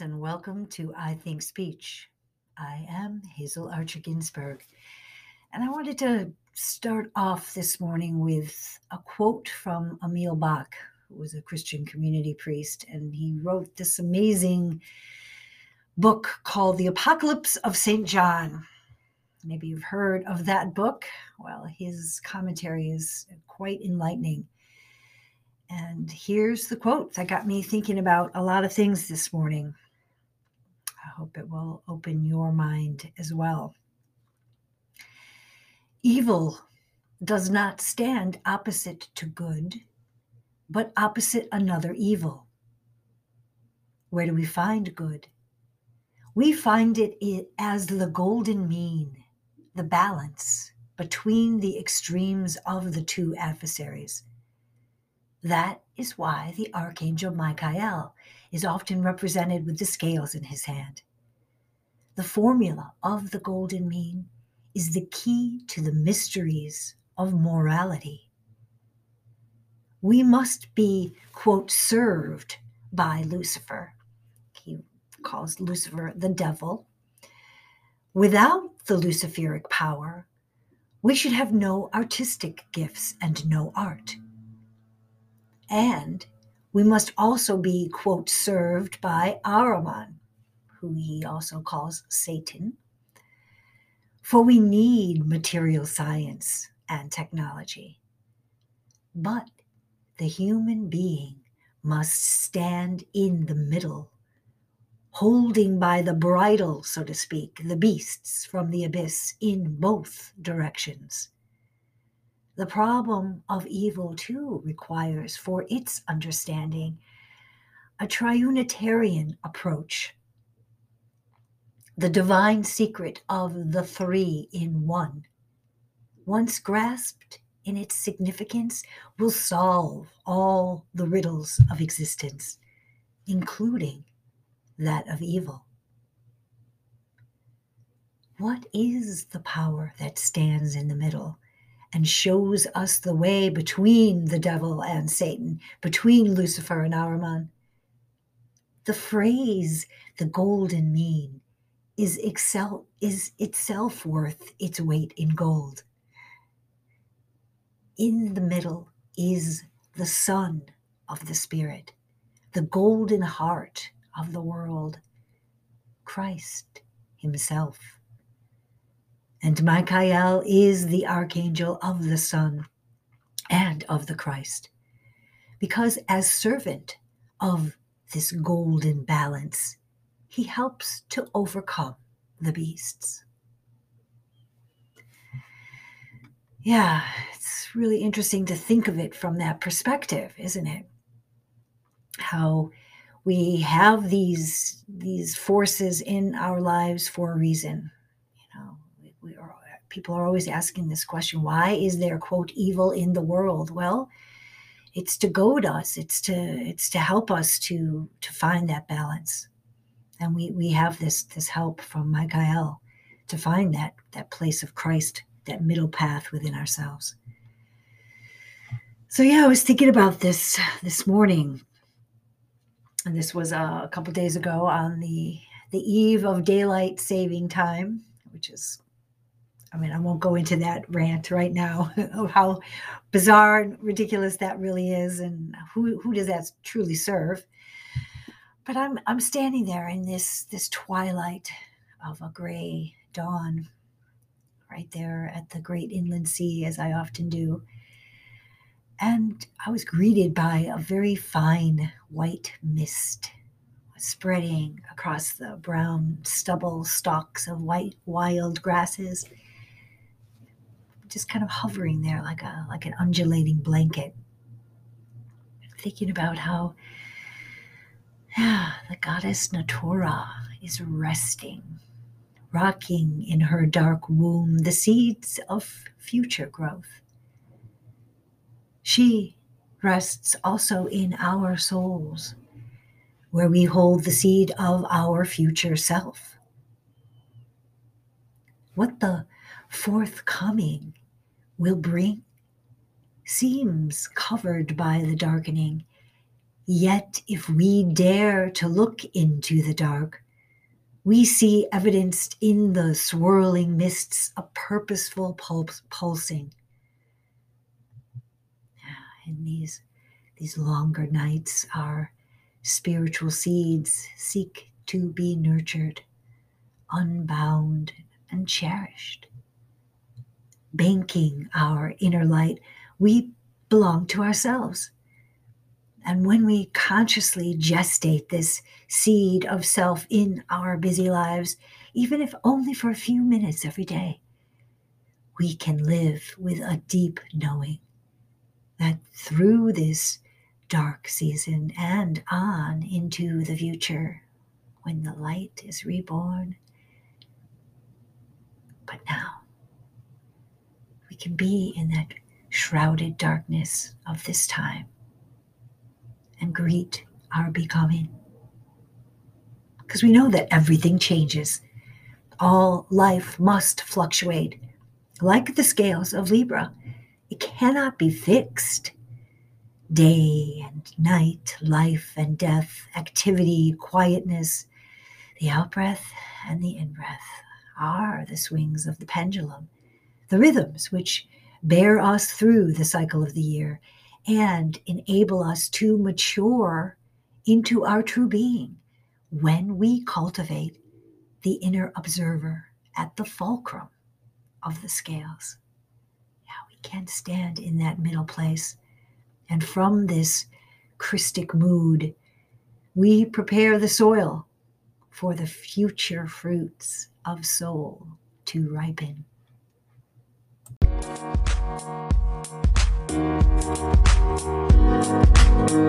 and welcome to I Think Speech. I am Hazel Archer Ginsberg, and I wanted to start off this morning with a quote from Emil Bock, who was a Christian community priest, and he wrote this amazing book called The Apocalypse of St. John. Maybe you've heard of that book. Well, his commentary is quite enlightening. And here's the quote that got me thinking about a lot of things this morning. Hope it will open your mind as well. Evil does not stand opposite to good, but opposite another evil. Where do we find good? We find it as the golden mean, the balance between the extremes of the two adversaries. That is why the archangel Michael is often represented with the scales in his hand. The formula of the golden mean is the key to the mysteries of morality. We must be, quote, served by Lucifer. He calls Lucifer the devil. Without the Luciferic power, we should have no artistic gifts and no art. And we must also be, quote, served by Ahriman, who he also calls Satan. For we need material science and technology. But the human being must stand in the middle, holding by the bridle, so to speak, the beasts from the abyss in both directions. The problem of evil, too, requires for its understanding a triunitarian approach. The divine secret of the three in one, once grasped in its significance, will solve all the riddles of existence, including that of evil. What is the power that stands in the middle? and shows us the way between the devil and Satan, between Lucifer and Ahriman. The phrase, the golden mean, is, excel, is itself worth its weight in gold. In the middle is the Son of the Spirit, the golden heart of the world, Christ Himself. And Michael is the archangel of the Son and of the Christ. Because as servant of this golden balance, he helps to overcome the beasts. Yeah, it's really interesting to think of it from that perspective, isn't it? How we have these these forces in our lives for a reason You know, we are people are always asking this question why is there quote evil in the world well it's to goad us it's to it's to help us to to find that balance and we we have this this help from michael to find that that place of christ that middle path within ourselves so yeah i was thinking about this this morning and this was uh, a couple days ago on the the eve of daylight saving time which is I mean, I won't go into that rant right now of how bizarre and ridiculous that really is, and who who does that truly serve. But I'm I'm standing there in this this twilight of a gray dawn, right there at the great inland sea, as I often do. And I was greeted by a very fine white mist spreading across the brown stubble stalks of white wild grasses just kind of hovering there like a like an undulating blanket. Thinking about how the goddess Natura is resting, rocking in her dark womb the seeds of future growth. She rests also in our souls, where we hold the seed of our future self. What the forthcoming will bring seems covered by the darkening, Yet, if we dare to look into the dark, we see evidenced in the swirling mists a purposeful pulsing. Ah, in these, these longer nights, our spiritual seeds seek to be nurtured, unbound, and cherished. Banking our inner light, we belong to ourselves. And when we consciously gestate this seed of self in our busy lives, even if only for a few minutes every day, we can live with a deep knowing that through this dark season and on into the future, when the light is reborn, but now we can be in that shrouded darkness of this time and greet our becoming. Because we know that everything changes. All life must fluctuate. Like the scales of Libra, it cannot be fixed. Day and night, life and death, activity, quietness, the outbreath and the inbreath are the swings of the pendulum, the rhythms which bear us through the cycle of the year and enable us to mature into our true being when we cultivate the inner observer at the fulcrum of the scales. Yeah, we can stand in that middle place. And from this Christic mood, we prepare the soil for the future fruits of soul to ripen. Thank you.